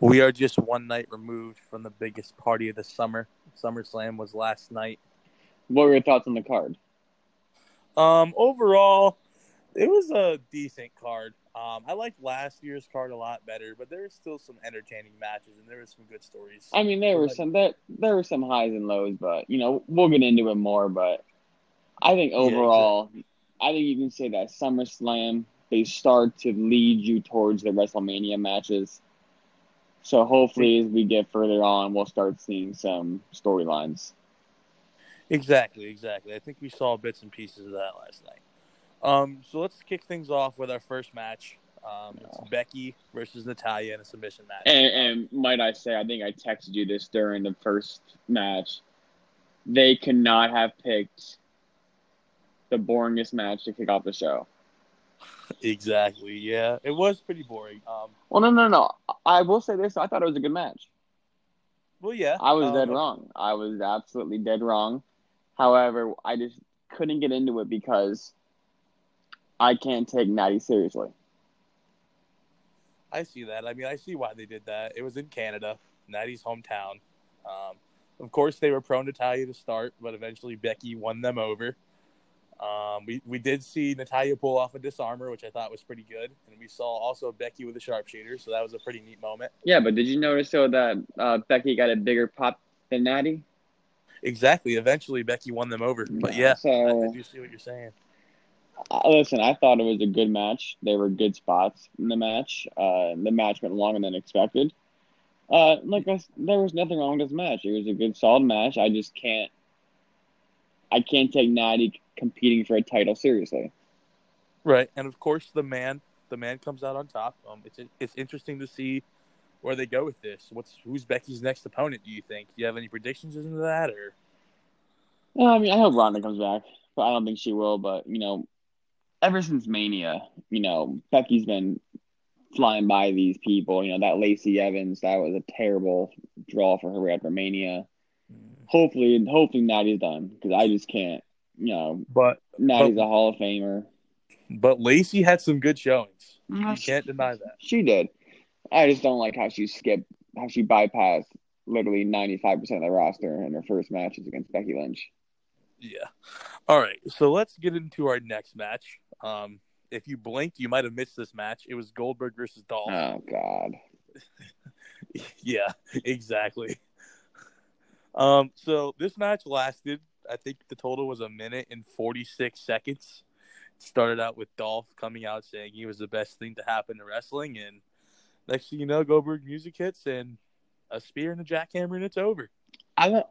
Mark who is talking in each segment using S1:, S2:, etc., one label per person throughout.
S1: We are just one night removed from the biggest party of the summer. SummerSlam was last night.
S2: What were your thoughts on the card?
S1: Um, overall, it was a decent card. Um, I liked last year's card a lot better, but there were still some entertaining matches and there were some good stories.
S2: I mean, there were some there, there were some highs and lows, but you know we'll get into it more. But I think overall, yeah, exactly. I think you can say that SummerSlam they start to lead you towards the WrestleMania matches. So hopefully, as we get further on, we'll start seeing some storylines.
S1: Exactly, exactly. I think we saw bits and pieces of that last night. Um, so let's kick things off with our first match. Um, it's Becky versus Natalya in a submission match.
S2: And, and might I say, I think I texted you this during the first match. They cannot have picked the boringest match to kick off the show.
S1: Exactly. Yeah, it was pretty boring. Um,
S2: well, no, no, no. I will say this: I thought it was a good match.
S1: Well, yeah,
S2: I was um, dead wrong. I was absolutely dead wrong. However, I just couldn't get into it because I can't take Natty seriously.
S1: I see that. I mean, I see why they did that. It was in Canada, Natty's hometown. Um, of course, they were prone to Natalya to start, but eventually Becky won them over. Um, we, we did see Natalya pull off a disarmer, which I thought was pretty good. And we saw also Becky with a sharpshooter, so that was a pretty neat moment.
S2: Yeah, but did you notice, though, that uh, Becky got a bigger pop than Natty?
S1: Exactly. Eventually, Becky won them over. But yeah, so, I do see what you're saying.
S2: Uh, listen, I thought it was a good match. There were good spots in the match. Uh, the match went longer than expected. Uh, like I, there was nothing wrong with this match. It was a good, solid match. I just can't. I can't take Natty competing for a title seriously.
S1: Right, and of course the man, the man comes out on top. Um, it's it's interesting to see where they go with this. What's who's Becky's next opponent? Do you think? Do you have any predictions into that, or?
S2: Well, I mean, I hope Ronda comes back, but I don't think she will. But you know, ever since Mania, you know, Becky's been flying by these people. You know, that Lacey Evans, that was a terrible draw for her after Mania. Hopefully, hopefully Natty's done because I just can't you know,
S1: but
S2: Natty's but, a Hall of Famer.
S1: But Lacey had some good showings. You can't deny that.
S2: She did. I just don't like how she skipped, how she bypassed literally 95% of the roster in her first matches against Becky Lynch.
S1: Yeah. All right. So let's get into our next match. Um, if you blinked, you might have missed this match. It was Goldberg versus Dolph.
S2: Oh, God.
S1: yeah, exactly. Um, so this match lasted I think the total was a minute and 46 seconds. started out with Dolph coming out saying he was the best thing to happen to wrestling, and next thing you know, Goldberg music hits and a spear and a jackhammer, and it's over.
S2: I want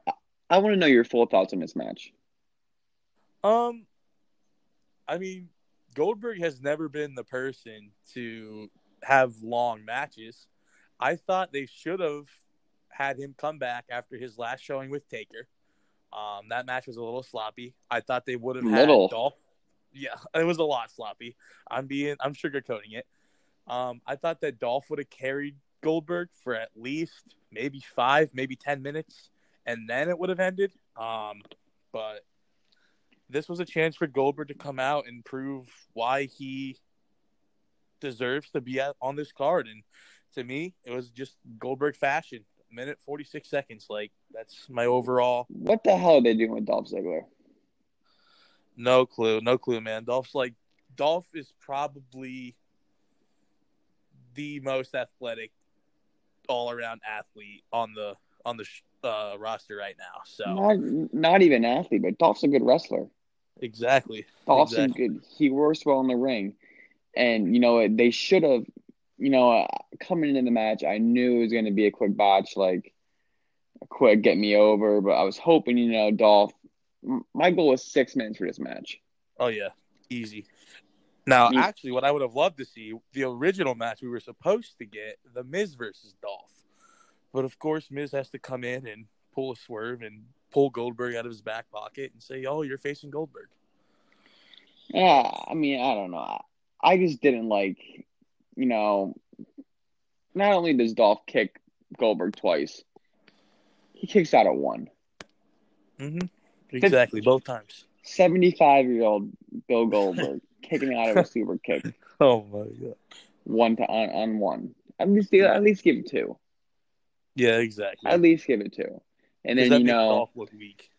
S2: I want to know your full thoughts on this match.
S1: Um, I mean, Goldberg has never been the person to have long matches. I thought they should have had him come back after his last showing with Taker um, that match was a little sloppy. I thought they would have had. Dolph. Yeah, it was a lot sloppy. I'm being, I'm sugarcoating it. Um, I thought that Dolph would have carried Goldberg for at least maybe five, maybe ten minutes, and then it would have ended. Um, but this was a chance for Goldberg to come out and prove why he deserves to be on this card. And to me, it was just Goldberg fashion minute 46 seconds. Like, that's my overall.
S2: What the hell are they doing with Dolph Ziggler?
S1: No clue. No clue, man. Dolph's like, Dolph is probably the most athletic all around athlete on the on the uh, roster right now. So
S2: not, not even athlete, but Dolph's a good wrestler.
S1: Exactly.
S2: Dolph's
S1: exactly.
S2: good. He works well in the ring, and you know they should have you know, uh, coming into the match, I knew it was going to be a quick botch, like a quick get me over. But I was hoping, you know, Dolph. My goal was six minutes for this match.
S1: Oh yeah, easy. Now, actually, what I would have loved to see the original match we were supposed to get the Miz versus Dolph, but of course, Miz has to come in and pull a swerve and pull Goldberg out of his back pocket and say, "Oh, you're facing Goldberg."
S2: Yeah, I mean, I don't know. I just didn't like you know, not only does Dolph kick Goldberg twice, he kicks out at one.
S1: Mm-hmm. Exactly, both times.
S2: 75 year old Bill Goldberg kicking out of a super kick.
S1: Oh my god.
S2: One to on, on one. At least at least give him two.
S1: Yeah, exactly.
S2: At least give it two. And then you know
S1: look weak.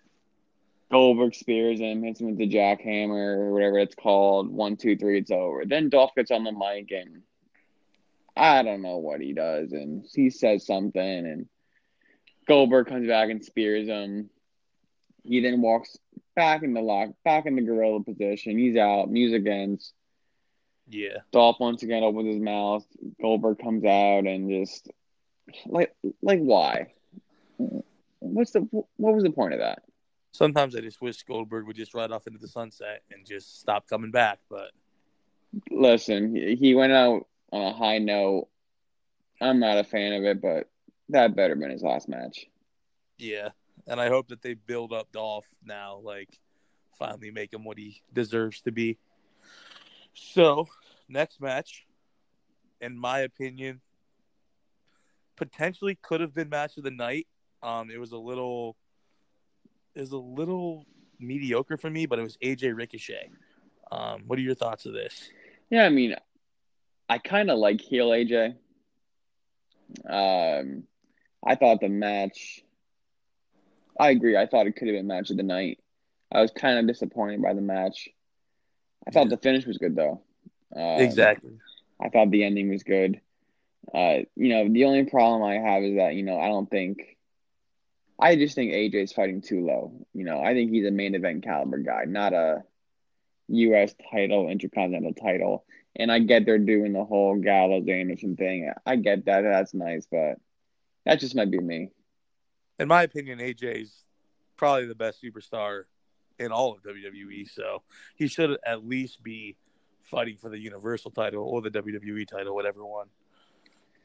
S2: Goldberg spears him, hits him with the jackhammer or whatever it's called. One, two, three, it's over. Then Dolph gets on the mic and I don't know what he does, and he says something, and Goldberg comes back and spears him. He then walks back in the lock, back in the gorilla position. He's out. Music ends.
S1: Yeah.
S2: Dolph once again opens his mouth. Goldberg comes out and just like, like why? What's the what was the point of that?
S1: Sometimes I just wish Goldberg would just ride off into the sunset and just stop coming back. But
S2: Listen, he he went out on a high note. I'm not a fan of it, but that better been his last match.
S1: yeah, and I hope that they build up Dolph now, like finally make him what he deserves to be. So, next match, in my opinion, potentially could have been match of the night. Um, it was a little, it was a little mediocre for me, but it was AJ Ricochet. Um, what are your thoughts of this?
S2: Yeah, I mean, I kind of like heel AJ. Um, I thought the match. I agree. I thought it could have been match of the night. I was kind of disappointed by the match. I thought
S1: Yeah.
S2: the finish was good though. Um,
S1: exactly.
S2: I thought the ending was good. Uh, you know, the only problem I have is that, you know, I don't think I just think AJ's fighting too low. You know, I think he's a main event caliber guy, not a US title, intercontinental title. And I get they're doing the whole Gallows Anderson thing. I get that. That's nice, but that just might be me.
S1: in my opinion, AJ's probably the best superstar in all of WWE. So he should at least be fighting for the Universal title or the WWE title, whatever one.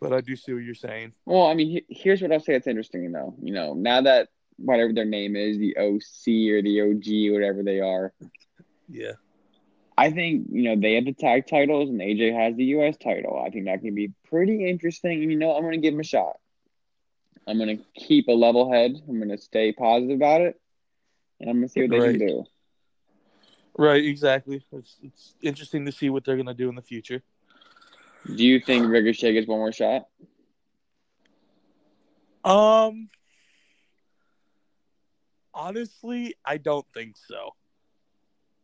S1: But I do see what you're saying.
S2: Well, I mean, here's what I'll say that's interesting though. You know, now that whatever their name is, the OC or the OG, whatever they are,
S1: Yeah.
S2: I think, you know, they have the tag titles and AJ has the US title. I think that can be pretty interesting. And, you know, I'm going to give him a shot. I'm going to keep a level head. I'm going to stay positive about it. And I'm going to see what they
S1: Right.
S2: can do.
S1: Right, exactly. It's it's interesting to see what they're gonna do in the future.
S2: Do you think Ricochet gets one more shot?
S1: Um honestly, I don't think so.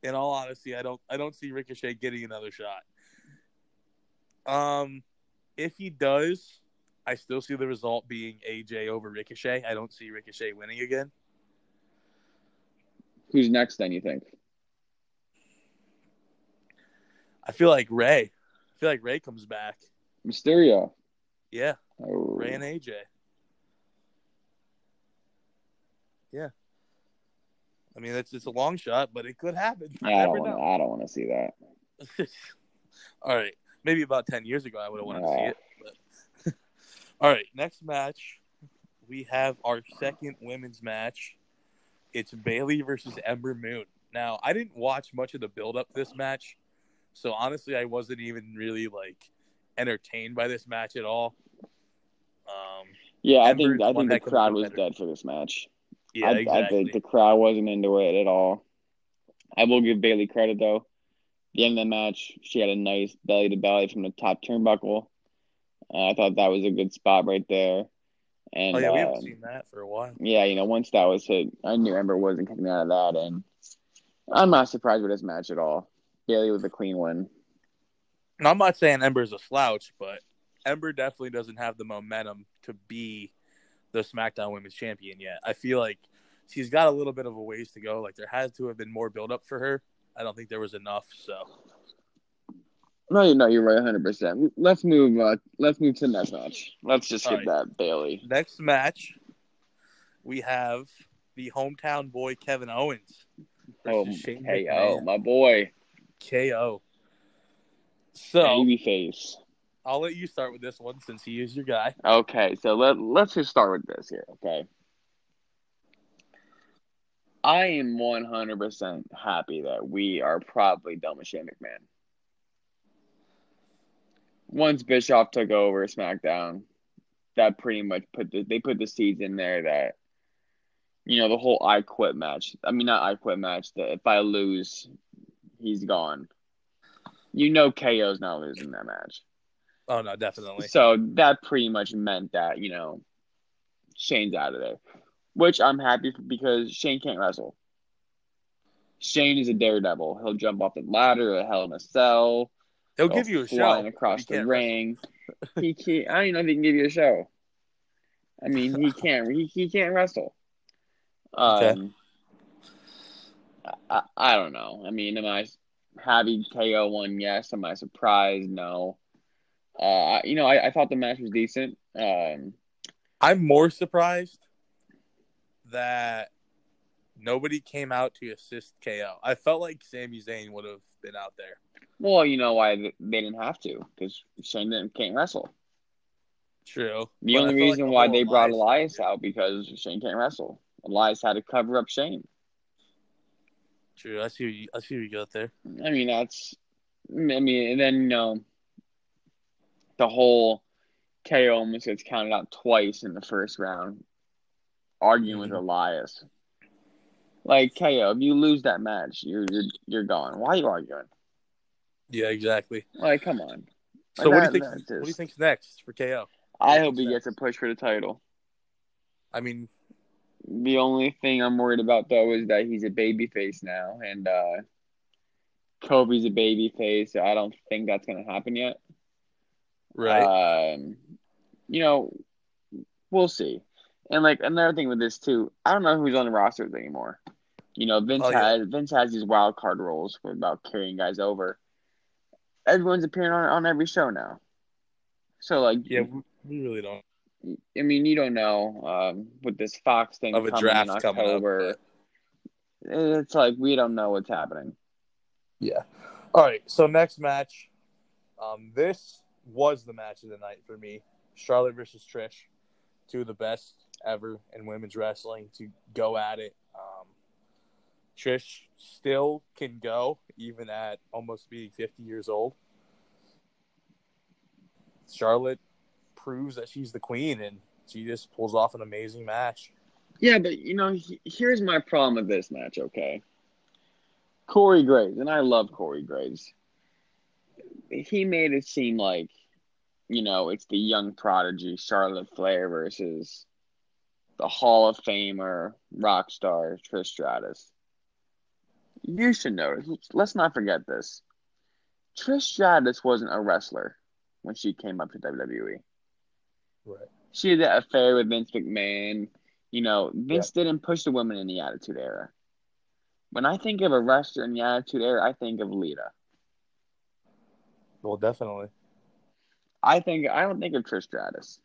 S1: In all honesty, I don't I don't see Ricochet getting another shot. Um if he does, I still see the result being AJ over Ricochet. I don't see Ricochet winning again.
S2: Who's next then, you think?
S1: I feel like Rey. I feel like Rey comes back.
S2: Mysterio.
S1: Yeah,
S2: Oh.
S1: Rey and AJ. Yeah. I mean, it's it's a long shot, but it could happen. You
S2: I don't
S1: never
S2: want.
S1: know.
S2: I don't want to see that.
S1: All right. Maybe about 10 years ago, I would have wanted to see it. But... All right. Next match, we have our second women's match. It's Bayley versus Ember Moon. Now, I didn't watch much of the build up this match. So honestly, I wasn't even really like entertained by this match at all. Um,
S2: Yeah, I think. I think the
S1: heck of a
S2: crowd was dead for this match.
S1: Yeah,
S2: I,
S1: exactly.
S2: I think the crowd wasn't into it at all. I will give Bayley credit though. The end of the match, she had a nice belly to belly from the top turnbuckle. Uh, I thought that was a good spot right there. And
S1: oh yeah, we
S2: uh,
S1: haven't seen that for a while.
S2: yeah, you know, once that was hit, I knew Ember wasn't coming out of that, and I'm not surprised with this match at all. Bayley was a clean win.
S1: And I'm not saying Ember's a slouch, but Ember definitely doesn't have the momentum to be the SmackDown Women's Champion yet. I feel like she's got a little bit of a ways to go. Like there has to have been more build up for her. I don't think there was enough. So
S2: No, you know, you're right, 100. percent Let's move. Uh, let's move to the next match. Let's just
S1: All
S2: get that Bayley.
S1: next match, we have the hometown boy Kevin Owens.
S2: Oh,
S1: Shane
S2: hey,
S1: McMahon.
S2: my boy,
S1: KO. So
S2: baby face.
S1: I'll let you start with this one since he is your guy.
S2: Okay, so let let's just start with this here, okay? I am 100% happy that we are probably done with Shane McMahon. Once Bischoff took over SmackDown, that pretty much put the, they put the seeds in there that you know the whole I quit match. I mean not I quit match. The if I lose, he's gone. You know KO's not losing that match.
S1: Oh no, definitely.
S2: So that pretty much meant that, you know, Shane's out of there, which I'm happy because Shane can't wrestle. Shane is a daredevil. He'll jump off the ladder, a hell in a cell.
S1: He'll give you a show.
S2: across the ring. he can't. I don't know if he can give you a show. I mean, he can't. He, he can't wrestle. Um,
S1: Okay.
S2: I, I don't know. I mean, am I happy KO won? Yes. Am I surprised? No. Uh, you know, I, I thought the match was decent. Um,
S1: I'm more surprised that nobody came out to assist KO. I felt like Sami Zayn would have been out there.
S2: well, you know why they didn't have to because Shane didn't, can't wrestle.
S1: True.
S2: The
S1: But
S2: only
S1: like
S2: reason
S1: the
S2: why they brought
S1: Elias-
S2: Elias out because Shane can't wrestle. Elias had to cover up Shane.
S1: True. I see. You, I see what you got there.
S2: I mean, that's. I mean, and then you know, the whole KO almost gets counted out twice in the first round, arguing with
S1: Mhm.
S2: Elias. Like KO, if you lose that match, you're you're you're gone. Why are you arguing?
S1: Yeah, exactly.
S2: Like, come on.
S1: So what do you think?
S2: that's
S1: What do you think's next for KO?
S2: I hope he gets a push for the title.
S1: I mean,
S2: The only thing I'm worried about though is that he's a baby face now, and uh Kofi's a baby face. So I don't think that's gonna happen yet.
S1: Right?
S2: Um, you know, we'll see. And like another thing with this too, I don't know who's on the rosters anymore. You know, Vince
S1: Oh, yeah.
S2: has Vince has these wild card roles for about carrying guys over. Everyone's appearing on on every show now. So like,
S1: yeah, we- really don't
S2: I mean, you don't know um, with this Fox thing
S1: have a draft
S2: in
S1: coming up. But-
S2: It's like we don't know what's happening.
S1: Yeah. All right. So next match, um, this was the match of the night for me: Charlotte versus Trish, two of the best ever in women's wrestling to go at it. Um, Trish still can go even at almost being fifty years old. Charlotte proves that she's the queen, and she just pulls off an amazing match.
S2: Yeah, but you know, he- here's my problem with this match. Okay, Corey Graves, and I love Corey Graves. He made it seem like, you know, it's the young prodigy Charlotte Flair versus the Hall of Famer rock star Trish Stratus. You should know. Let's not forget this. Trish Stratus wasn't a wrestler when she came up to WWE
S1: Right.
S2: she had that affair with Vince McMahon. You know, Vince didn't push the women in the Attitude Era. When I think of a wrestler in the Attitude Era, I think of Lita.
S1: Well, definitely.
S2: I think I don't think of Trish Stratus.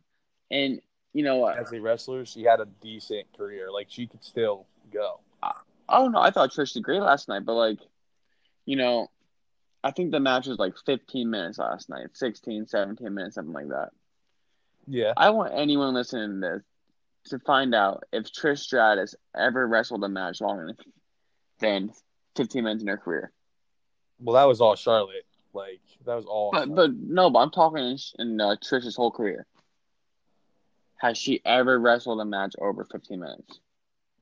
S2: And you know what?
S1: As a wrestler, she had a decent career. Like she could still go.
S2: I don't know. I thought Trish did great last night, but like, you know, I think the match was like 15 minutes last night, 16, 17 minutes, something like that.
S1: Yeah.
S2: I want anyone listening to this to find out if Trish Stratus ever wrestled a match longer than 15 minutes in her career.
S1: Well, that was all Charlotte. Like that was all.
S2: But but no, but I'm talking in, in uh, Trish's whole career. Has she ever wrestled a match over 15 minutes?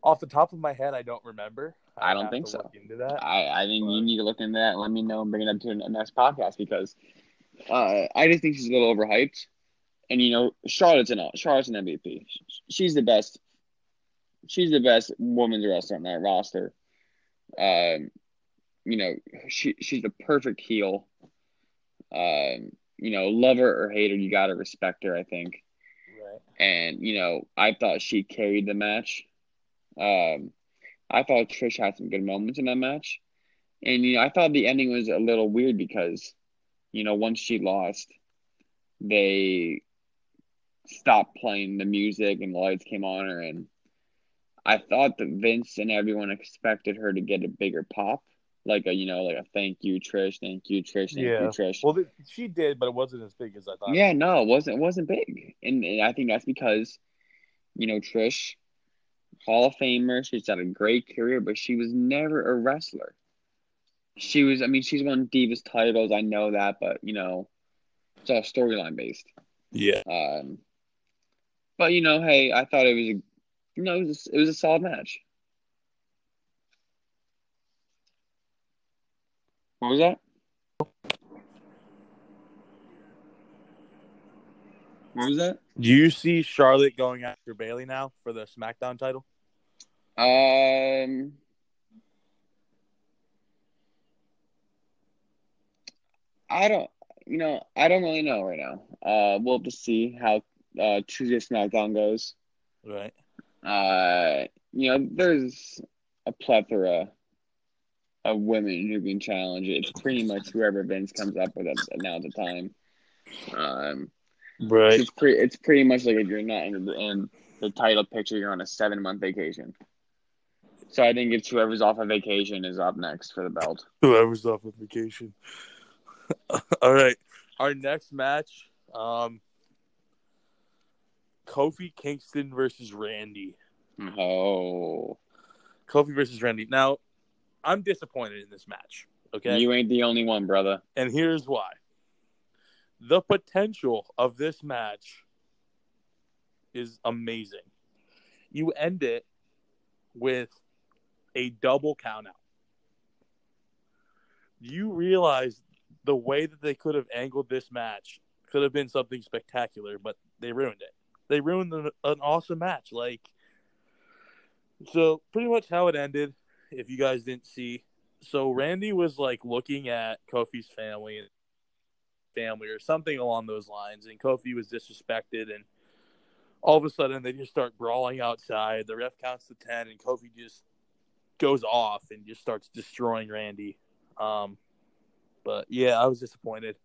S1: off the top of my head, I don't remember.
S2: I
S1: I'd
S2: don't think so.
S1: Into that.
S2: I I think you need to look into that. and Let me know and bring it up to the next podcast because uh, I just think she's a little overhyped. And you know, Charlotte's an Charlotte's an MVP. She's the best. She's the best women's wrestler on that roster. Um, you know, she she's the perfect heel. Um, you know, love her or hate her, you gotta respect her. I think.
S1: Right.
S2: and you know I thought she carried the match. Um, I thought Trish had some good moments in that match, and you know I thought the ending was a little weird because, you know, once she lost, they stopped playing the music and the lights came on her, and I thought that Vince and everyone expected her to get a bigger pop, like a you know like a thank you Trish, thank you Trish, thank
S1: Yeah.
S2: you Trish.
S1: Well, th- she did, but it wasn't as big as I thought.
S2: Yeah, no, it wasn't. It wasn't big, and, and I think that's because, you know, Trish, Hall of Famer. She's had a great career, but she was never a wrestler. She was. I mean, she's won Divas titles. I know that, but you know, it's all storyline based.
S1: Yeah.
S2: Um, but you know, hey, I thought it was a, you know, it was a, it was a solid match. What was that? What was that?
S1: Do you see Charlotte going after Bayley now for the SmackDown title?
S2: Um, I don't. You know, I don't really know right now. Uh, we'll have to see how uh Tuesday SmackDown goes.
S1: Right.
S2: Uh, you know, there's a plethora of women who can challenge it. It's pretty much whoever Vince comes up with at, now at the time. Um,
S1: Right.
S2: it's pretty. It's pretty much like if you're not in the, in the title picture, you're on a seven month vacation. So I think it's whoever's off on vacation is up next for the belt.
S1: Whoever's off on vacation. All right. Our next match, um, Kofi Kingston versus Randy.
S2: Oh,
S1: Kofi versus Randy. Now, I'm disappointed in this match. Okay.
S2: you ain't the only one, brother.
S1: And here's why. The potential of this match is amazing. You end it with a double countout. You realize the way that they could have angled this match could have been something spectacular, but they ruined it. They ruined an, an awesome match. Like, so pretty much how it ended, if you guys didn't see, so Randy was like looking at Kofi's family and family or something along those lines, and Kofi was disrespected, and all of a sudden they just start brawling outside. The ref counts to ten, and Kofi just goes off and just starts destroying Randy. Um, but yeah, I was disappointed.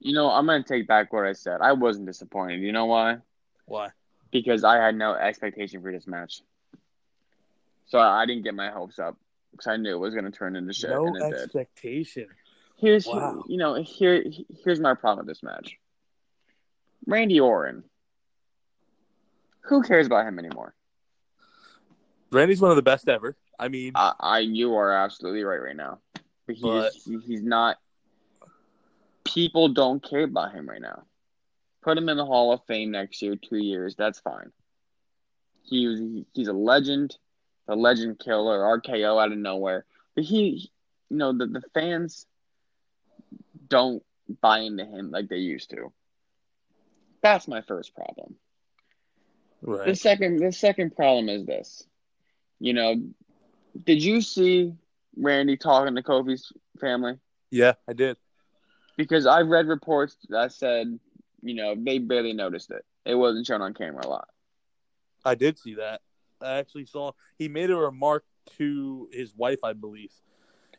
S2: You know, I'm gonna take back what I said. I wasn't disappointed. You know why?
S1: Why?
S2: Because I had no expectation for this match. So I didn't get my hopes up because I knew it was gonna turn into shit,
S1: no
S2: and it did.
S1: expectation.
S2: Here's
S1: Wow.
S2: you know here here's my problem with this match. Randy Orton. Who cares about him anymore?
S1: Randy's one of the best ever. I mean,
S2: I, I you are absolutely right right now. But he's
S1: But-
S2: he's not. People don't care about him right now. Put him in the Hall of Fame next year, two years. That's fine. He was he's a legend, a legend killer, RKO out of nowhere. But he, you know, the the fans don't buy into him like they used to. That's my first problem.
S1: Right.
S2: The second the second problem is this. You know, did you see Randy talking to Kofi's family?
S1: Yeah, I did.
S2: Because I've read reports that said, you know, they barely noticed it. It wasn't shown on camera a lot.
S1: I did see that. I actually saw he made a remark to his wife, I believe,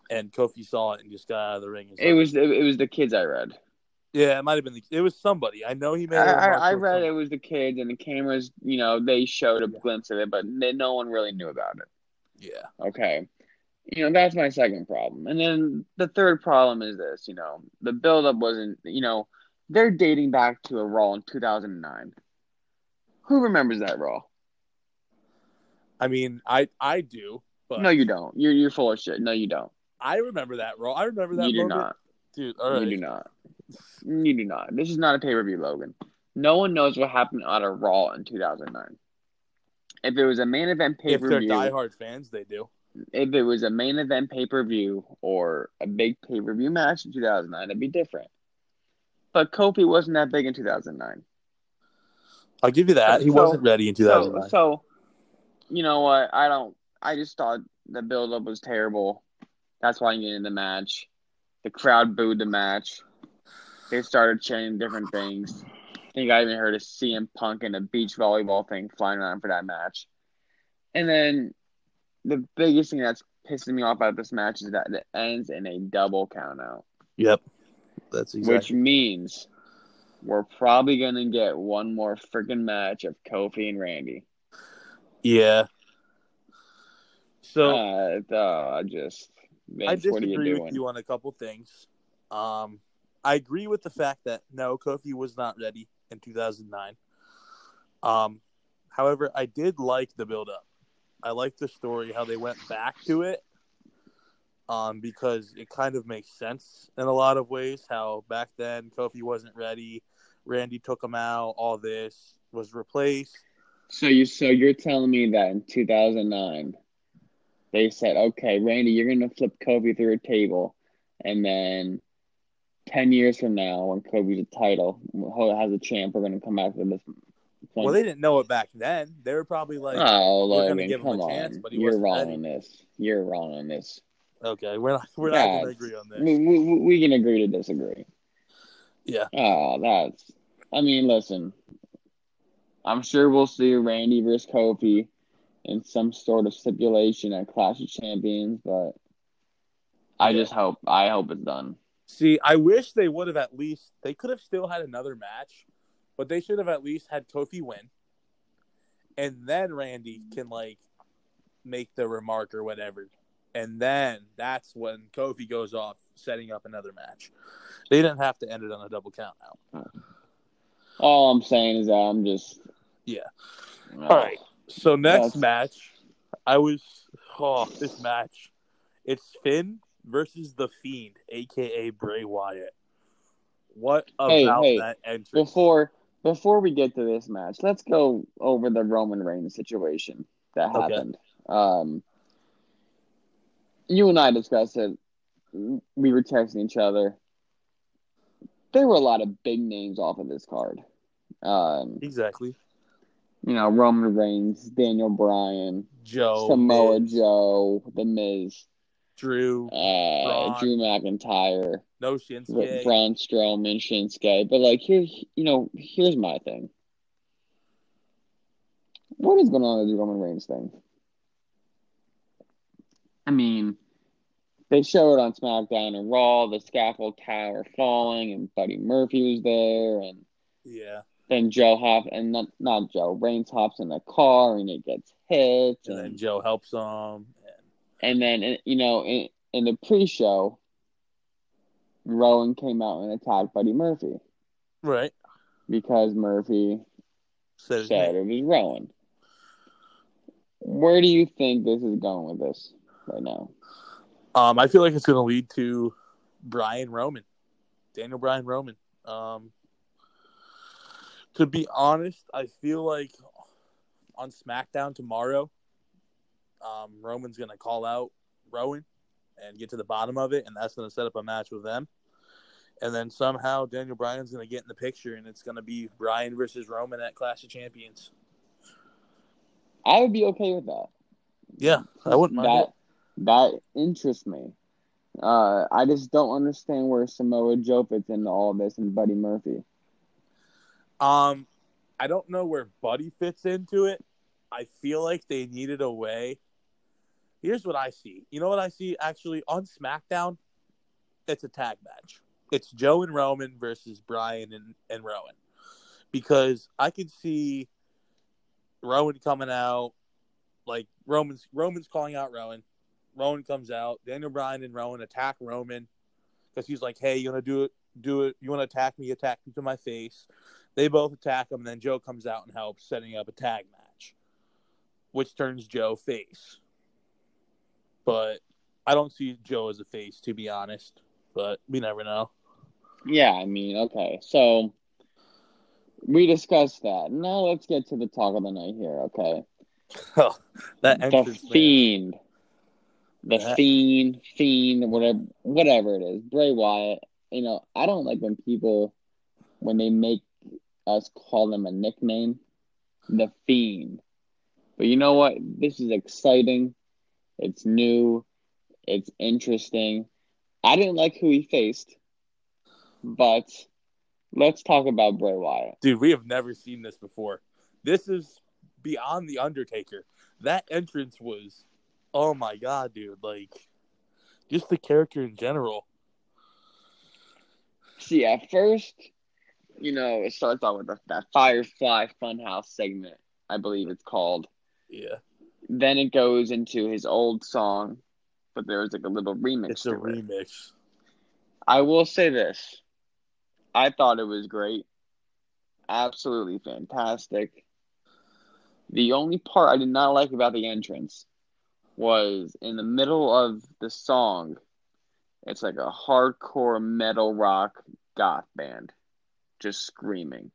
S1: and Kofi saw it and just got out of the ring.
S2: It was it, was the kids I read.
S1: yeah, it might have been the, it was somebody. I know he made.
S2: I,
S1: a remark
S2: I, read it was the kids and the cameras. You know, they showed a
S1: Yeah.
S2: glimpse of it, but n- no one really knew about it.
S1: Yeah,
S2: Okay. You know, that's my second problem. And then the third problem is this, you know, the buildup wasn't, you know, they're dating back to a Raw in 2009. Who remembers that Raw?
S1: I mean, I I do, but
S2: No, you don't. You're you're full of shit. No, you don't.
S1: I remember that role. I remember that.
S2: You do
S1: moment.
S2: not.
S1: dude. All right,
S2: You do not. You do not. This is not a pay per view, Logan. No one knows what happened on a Raw in 2009. If it was a main event pay
S1: if
S2: per
S1: they're
S2: view,
S1: diehard fans, they do.
S2: if it was a main event pay per view or a big pay per view match in 2009, it'd be different. But Kofi wasn't that big in 2009.
S1: I'll give you that. He
S2: So-
S1: wasn't ready in
S2: So,
S1: 2009.
S2: so, you know what? I don't. I just thought the build up was terrible. That's why I get in the match. The crowd booed the match. They started chanting different things. I think I even heard a CM Punk and a beach volleyball thing flying around for that match. And then the biggest thing that's pissing me off about this match is that it ends in a double countout,
S1: yep, that's exactly.
S2: which means we're probably gonna get one more freaking match of Kofi and Randy.
S1: Yeah. So
S2: uh, uh, I just
S1: I
S2: Vince, what are you
S1: disagree with you on a couple things. Um, I agree with the fact that no, Kofi was not ready in 2009. Um, however, I did like the build up. I like the story how they went back to it. Um, because it kind of makes sense in a lot of ways. How back then Kofi wasn't ready, Randy took him out. All this was replaced.
S2: So you so you're telling me that in 2009 they said, okay, Randy, you're gonna flip Kofi through a table, and then ten years from now, when Kofi's a title, has a champ, we're gonna come back to this.
S1: Point. Well, they didn't know it back then. They were probably like,
S2: "Oh, we're gonna give him a chance," on. but he You're wrong ready. on this. You're wrong on this.
S1: Okay, we're not we're not gonna agree on this.
S2: We, we, we can agree to disagree.
S1: Yeah.
S2: Oh, that's. I mean, listen. I'm sure we'll see Randy versus Kofi in some sort of stipulation at Clash of Champions, but I just hope I hope it's done.
S1: See, I wish they would have at least they could have still had another match, but they should have at least had Kofi win. And then Randy can like make the remark or whatever. And then that's when Kofi goes off setting up another match. They didn't have to end it on a double count out.
S2: All I'm saying is that I'm just
S1: Yeah. Uh, All right. So next match, I was oh this match. It's Finn versus the Fiend, aka Bray Wyatt. What about hey, hey, that entrance?
S2: Before before we get to this match, let's go over the Roman Reigns situation that happened. Okay. Um, you and I discussed it. We were texting each other. There were a lot of big names off of this card. Um,
S1: exactly.
S2: You know, Roman Reigns, Daniel Bryan,
S1: Joe,
S2: Samoa Miz. Joe, The Miz.
S1: Drew,
S2: uh, Drew McIntyre,
S1: no Shinsuke,
S2: Braun Strowman, Shinsuke. But like, here's you know, here's my thing. What is going on with the Roman Reigns thing? I mean, they showed it on SmackDown and Raw the scaffold tower falling, and Buddy Murphy was there, and
S1: yeah.
S2: Then Joe hops, and not, not Joe, Reigns hops in the car, and it gets hit,
S1: and, and then Joe helps him.
S2: And then you know in, in the pre-show, Rowan came out and attacked Buddy Murphy.
S1: Right.
S2: Because Murphy said, said it was Rowan. Where do you think this is going with this right now?
S1: Um, I feel like it's going to lead to Bryan Roman, Daniel Bryan Roman. Um, to be honest, I feel like on SmackDown tomorrow, um, Roman's going to call out Rowan and get to the bottom of it, and that's going to set up a match with them. And then somehow Daniel Bryan's going to get in the picture, and it's going to be Bryan versus Roman at Clash of Champions.
S2: I would be okay with that.
S1: Yeah, I wouldn't mind
S2: that. It. That interests me. Uh, I just don't understand where Samoa Joe fits into all this and Buddy Murphy.
S1: Um, I don't know where Buddy fits into it. I feel like they needed a way here's what I see. You know what I see actually on SmackDown? It's a tag match. It's Joe and Roman versus Bryan and, and Rowan. Because I could see Rowan coming out, like Roman's Roman's calling out Rowan. Rowan comes out. Daniel Bryan and Rowan attack Roman because he's like, "Hey, you want to do it? Do it? You want to attack me? Attack me to my face." They both attack him, and then Joe comes out and helps, setting up a tag match, which turns Joe face but I don't see Joe as a face, to be honest. But we never know.
S2: Yeah, I mean, okay, so we discussed that. Now let's get to the talk of the night here. Okay.
S1: Oh, that
S2: the fiend, the that... fiend, fiend, whatever, whatever it is, Bray Wyatt. You know, I don't like when people when they make us call them a nickname, the fiend. But you know what? This is exciting. It's new. It's interesting. I didn't like who he faced, but let's talk about Bray Wyatt.
S1: Dude, we have never seen this before. This is beyond the Undertaker. That entrance was, oh my god, dude! Like, just the character in general.
S2: See, at first, you know, it starts off with that Firefly Funhouse segment. I believe it's called.
S1: Yeah.
S2: Then it goes into his old song, but there's like a little remix.
S1: It's a it. remix.
S2: I will say this. I thought it was great. Absolutely fantastic. The only part I did not like about the entrance was in the middle of the song, it's like a hardcore metal rock goth band just screaming.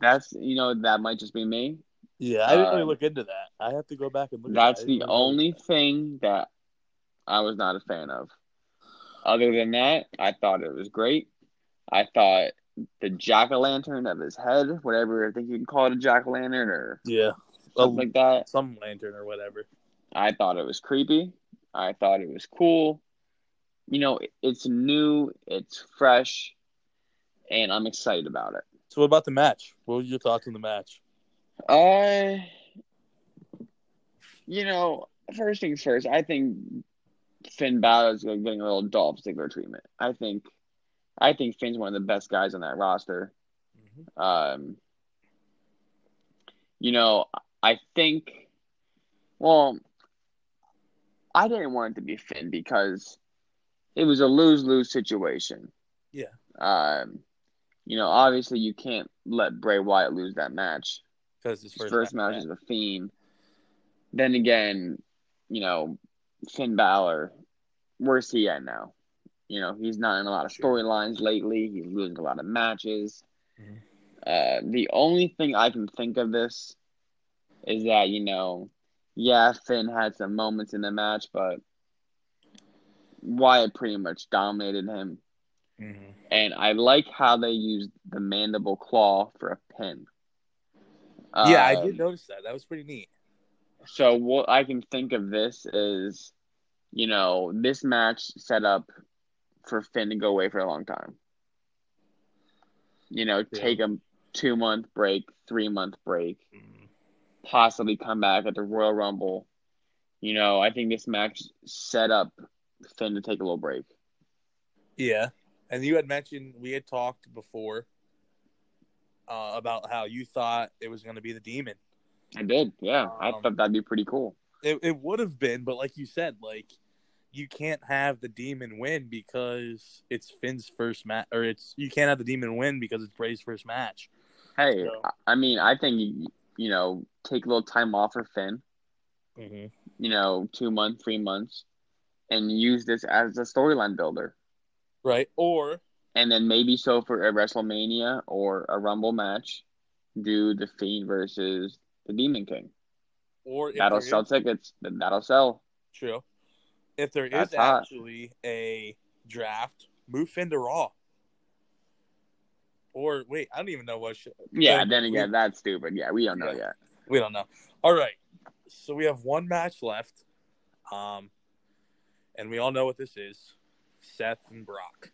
S2: That's, you know, that might just be me.
S1: Yeah, I didn't really um, look into that. I have to go back and look.
S2: That's the only thing that I was not a fan of. other than that, I thought it was great. I thought the jack o' lantern of his head, whatever I think you can call it a jack o' lantern or
S1: Yeah,
S2: something like that.
S1: some lantern or whatever.
S2: I thought it was creepy. I thought it was cool. You know, it's new, it's fresh, and I'm excited about it.
S1: So, what about the match? What were your thoughts on the match?
S2: I, you know, first things first, I think Finn Balor is getting a little Dolph Ziggler treatment. I think, I think Finn's one of the best guys on that roster.
S1: Mm-hmm.
S2: Um, you know, I think, well, I didn't want it to be Finn because it was a lose lose situation.
S1: Yeah.
S2: Um, you know, obviously you can't let Bray Wyatt lose that match.
S1: Because his
S2: His
S1: first,
S2: first, match is a Fiend. Then again, you know, Finn Balor, where's he at now? You know, he's not in a lot of storylines lately. He's losing a lot of matches.
S1: Mhm.
S2: Uh, the only thing I can think of this is that, you know, yeah, Finn had some moments in the match, but Wyatt pretty much dominated him.
S1: Mhm.
S2: And I like how they used the mandible claw for a pin.
S1: Yeah, I
S2: Um,
S1: did notice that. That was pretty neat.
S2: So what I can think of this is, you know, this match set up for Finn to go away for a long time. You know,
S1: Yeah.
S2: take a two month break, three month break,
S1: Mhm.
S2: possibly come back at the Royal Rumble. You know, I think this match set up Finn to take a little break.
S1: Yeah, and you had mentioned we had talked before uh, about how you thought it was going to be the demon.
S2: I did, yeah. I
S1: Um,
S2: thought that'd be pretty cool.
S1: It, it would have been, but like you said, like you can't have the demon win because it's Finn's first match, or it's you can't have the demon win because it's Bray's first match.
S2: Hey,
S1: So-
S2: I- I mean, I think you, you know, take a little time off for Finn.
S1: Mm-hmm.
S2: You know, two months, three months, and use this as a storyline builder.
S1: Right, or
S2: And then maybe so for a WrestleMania or a Rumble match, do the Fiend versus the Demon King.
S1: or if
S2: That'll sell
S1: is-
S2: tickets. Then that'll sell.
S1: True. If there is
S2: That's hot.
S1: actually a draft, move Finn to Raw. Or wait, I don't even know what. Sh-
S2: Yeah.
S1: Then
S2: Then
S1: we-
S2: again, that's stupid. Yeah, we don't know
S1: Yeah.
S2: yet.
S1: We don't know. All right. So we have one match left. Um and we all know what this is. Seth and Brock.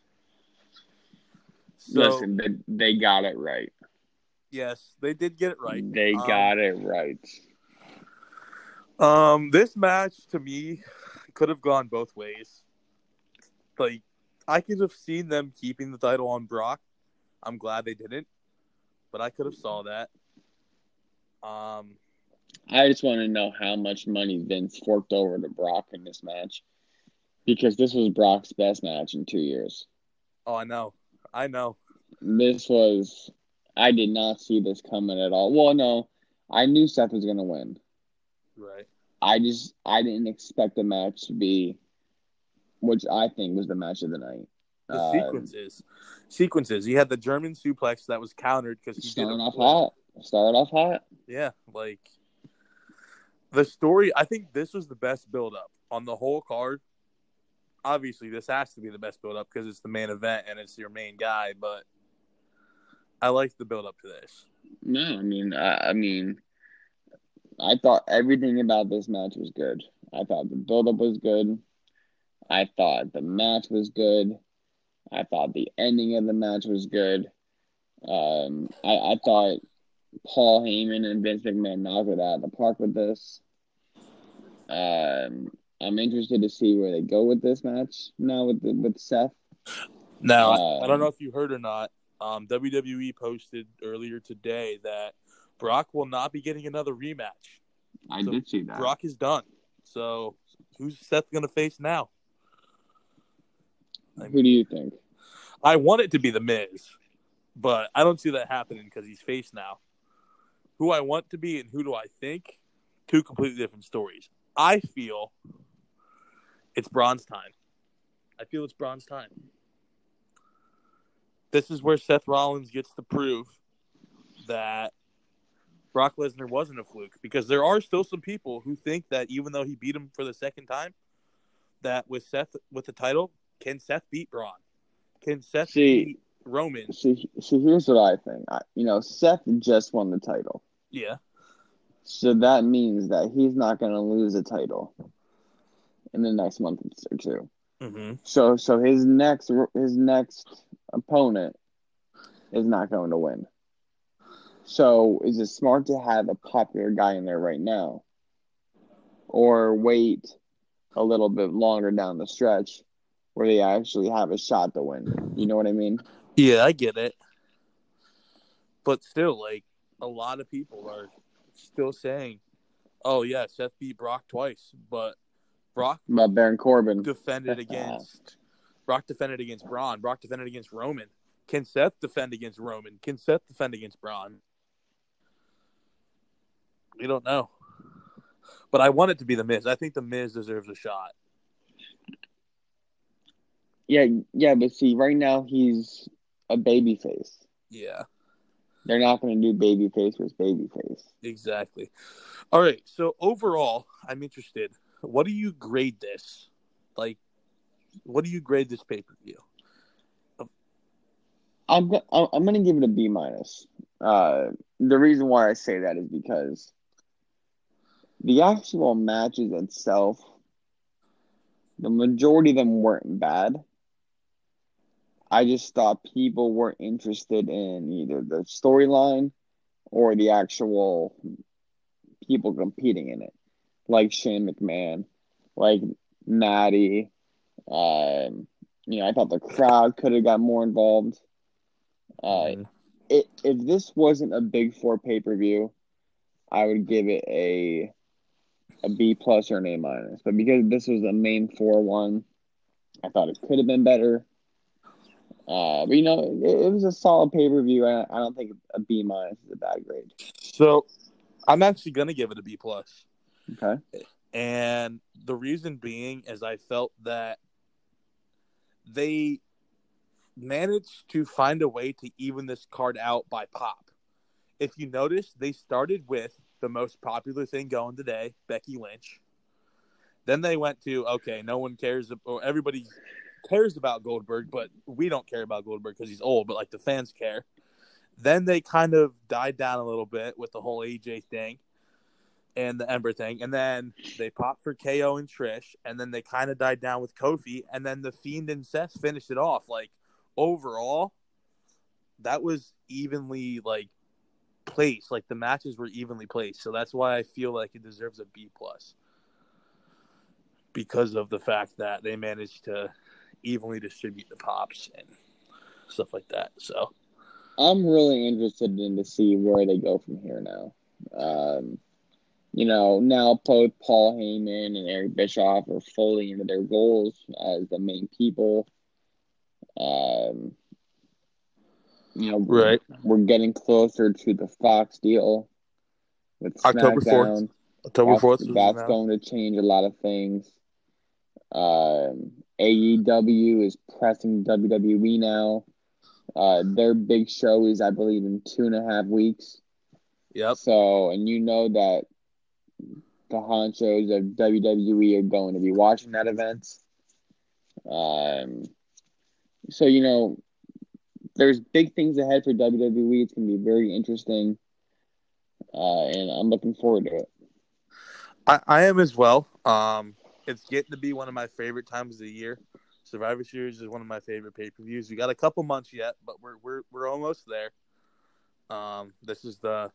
S1: So
S2: Listen, they, they got it right.
S1: yes, they did get it right.
S2: They
S1: Um,
S2: got it right.
S1: Um this match to me could have gone both ways. Like I could have seen them keeping the title on Brock. I'm glad they didn't. But I could have saw that. Um
S2: I just want to know how much money Vince forked over to Brock in this match. Because this was Brock's best match in two years.
S1: oh I know. I know.
S2: This was I did not see this coming at all. Well, no, I knew Seth was gonna win.
S1: Right.
S2: I just I didn't expect the match to be, which I think was the match of the night.
S1: The
S2: Um,
S1: sequences, sequences. He had the German suplex that was countered because he
S2: starting off hot. Started off hot.
S1: Yeah, like the story. I think this was the best build up on the whole card. Obviously, this has to be the best build up because it's the main event and it's your main guy. But I like the build up to this.
S2: No, I mean, I, I mean, I thought everything about this match was good. I thought the build-up was good. I thought the match was good. I thought the ending of the match was good. Um, I, I thought Paul Heyman and Vince McMahon knocked it out of the park with this. Um, I'm interested to see where they go with this match now with the, with Seth.
S1: Now, I, I don't
S2: Um,
S1: know if you heard or not. Um, WWE posted earlier today that Brock will not be getting another rematch.
S2: I
S1: So,
S2: did see that.
S1: Brock is done. So, who's Seth going to face now?
S2: Who do you think?
S1: I want it to be the Miz, but I don't see that happening because he's face now. Who I want to be and who do I think? Two completely different stories. I feel it's Braun's time. I feel it's Braun's time. This is where Seth Rollins gets to prove that Brock Lesnar wasn't a fluke because there are still some people who think that even though he beat him for the second time, that with Seth with the title, Can Seth beat Braun? Can Seth
S2: See-
S1: beat Roman?
S2: See, see, here's what I think. I, you know, Seth just won the title,
S1: Yeah.
S2: so that means that he's not going to lose a title in the next month or two.
S1: Mm-hmm.
S2: So, so his next his next opponent is not going to win. So, is it smart to have a popular guy in there right now, or wait a little bit longer down the stretch where they actually have a shot to win? You know what I mean?
S1: Yeah, I get it. But still, like a lot of people are still saying, "Oh yeah, Seth beat Brock twice," but Brock
S2: About Baron Corbin.
S1: defended against Brock defended against Braun. Brock defended against Roman. Can Seth defend against Roman? Can Seth defend against Braun? We don't know. But I want it to be the Miz. I think the Miz deserves a shot.
S2: Yeah, yeah, but see, right now he's a baby face.
S1: Yeah,
S2: They're not going to do baby face versus baby face.
S1: exactly. All right. So overall, I'm interested. What do you grade this? Like, what do you grade this pay per view?
S2: I'm I'm gonna give it a B minus. Uh, the reason why I say that is because the actual matches itself, the majority of them weren't bad. I just thought people weren't interested in either the storyline or the actual people competing in it, like Shane McMahon, like Natty. Um, you know, I thought the crowd could have got more involved. Uh,
S1: Mhm.
S2: it, if this wasn't a big four pay per view, I would give it a a B plus or an A minus. But because this was a main four one, I thought it could have been better. Uh, but you know, it, it was a solid pay per view. I, I don't think a B minus is a bad grade.
S1: So, I'm actually gonna give it a B plus.
S2: Okay.
S1: And the reason being is I felt that they managed to find a way to even this card out by pop. If you notice, they started with the most popular thing going today, Becky Lynch. Then they went to okay, no one cares or everybody cares about Goldberg, but we don't care about Goldberg because he's old, but like the fans care. Then they kind of died down a little bit with the whole AJ thing and the Ember thing, and then they popped for KO and Trish, and then they kind of died down with Kofi, and then the Fiend and Seth finished it off. Like overall, that was evenly like placed. Like the matches were evenly placed, so that's why I feel like it deserves a B plus because of the fact that they managed to evenly distribute the pops and stuff like that. So
S2: I'm really interested in to see where they go from here now. Um, you know, now both Paul Heyman and Eric Bischoff are fully into their roles as the main people. Um, you know,
S1: Right.
S2: we're getting closer to the Fox deal with
S1: October 4th.
S2: SmackDown.
S1: October
S2: That's-
S1: fourth.
S2: That's going to change a lot of things. Um, AEW is pressing WWE now. Uh, their big show is, I believe, in two and a half weeks.
S1: Yep.
S2: So, and you know that the honchos of WWE are going to be watching that event. Um, so you know, there's big things ahead for WWE. It's going to be very interesting, uh, and I'm looking forward to it.
S1: I, I am as well. Um, it's getting to be one of my favorite times of the year. Survivor Series is one of my favorite pay per views. We got a couple months yet, but we're we're we're almost there. Um, this is the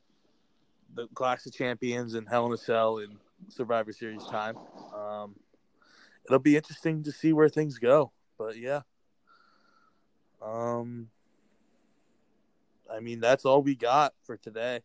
S1: the Clash of Champions and Hell in a Cell and Survivor Series time. Um, it'll be interesting to see where things go. But yeah, um, I mean that's all we got for today.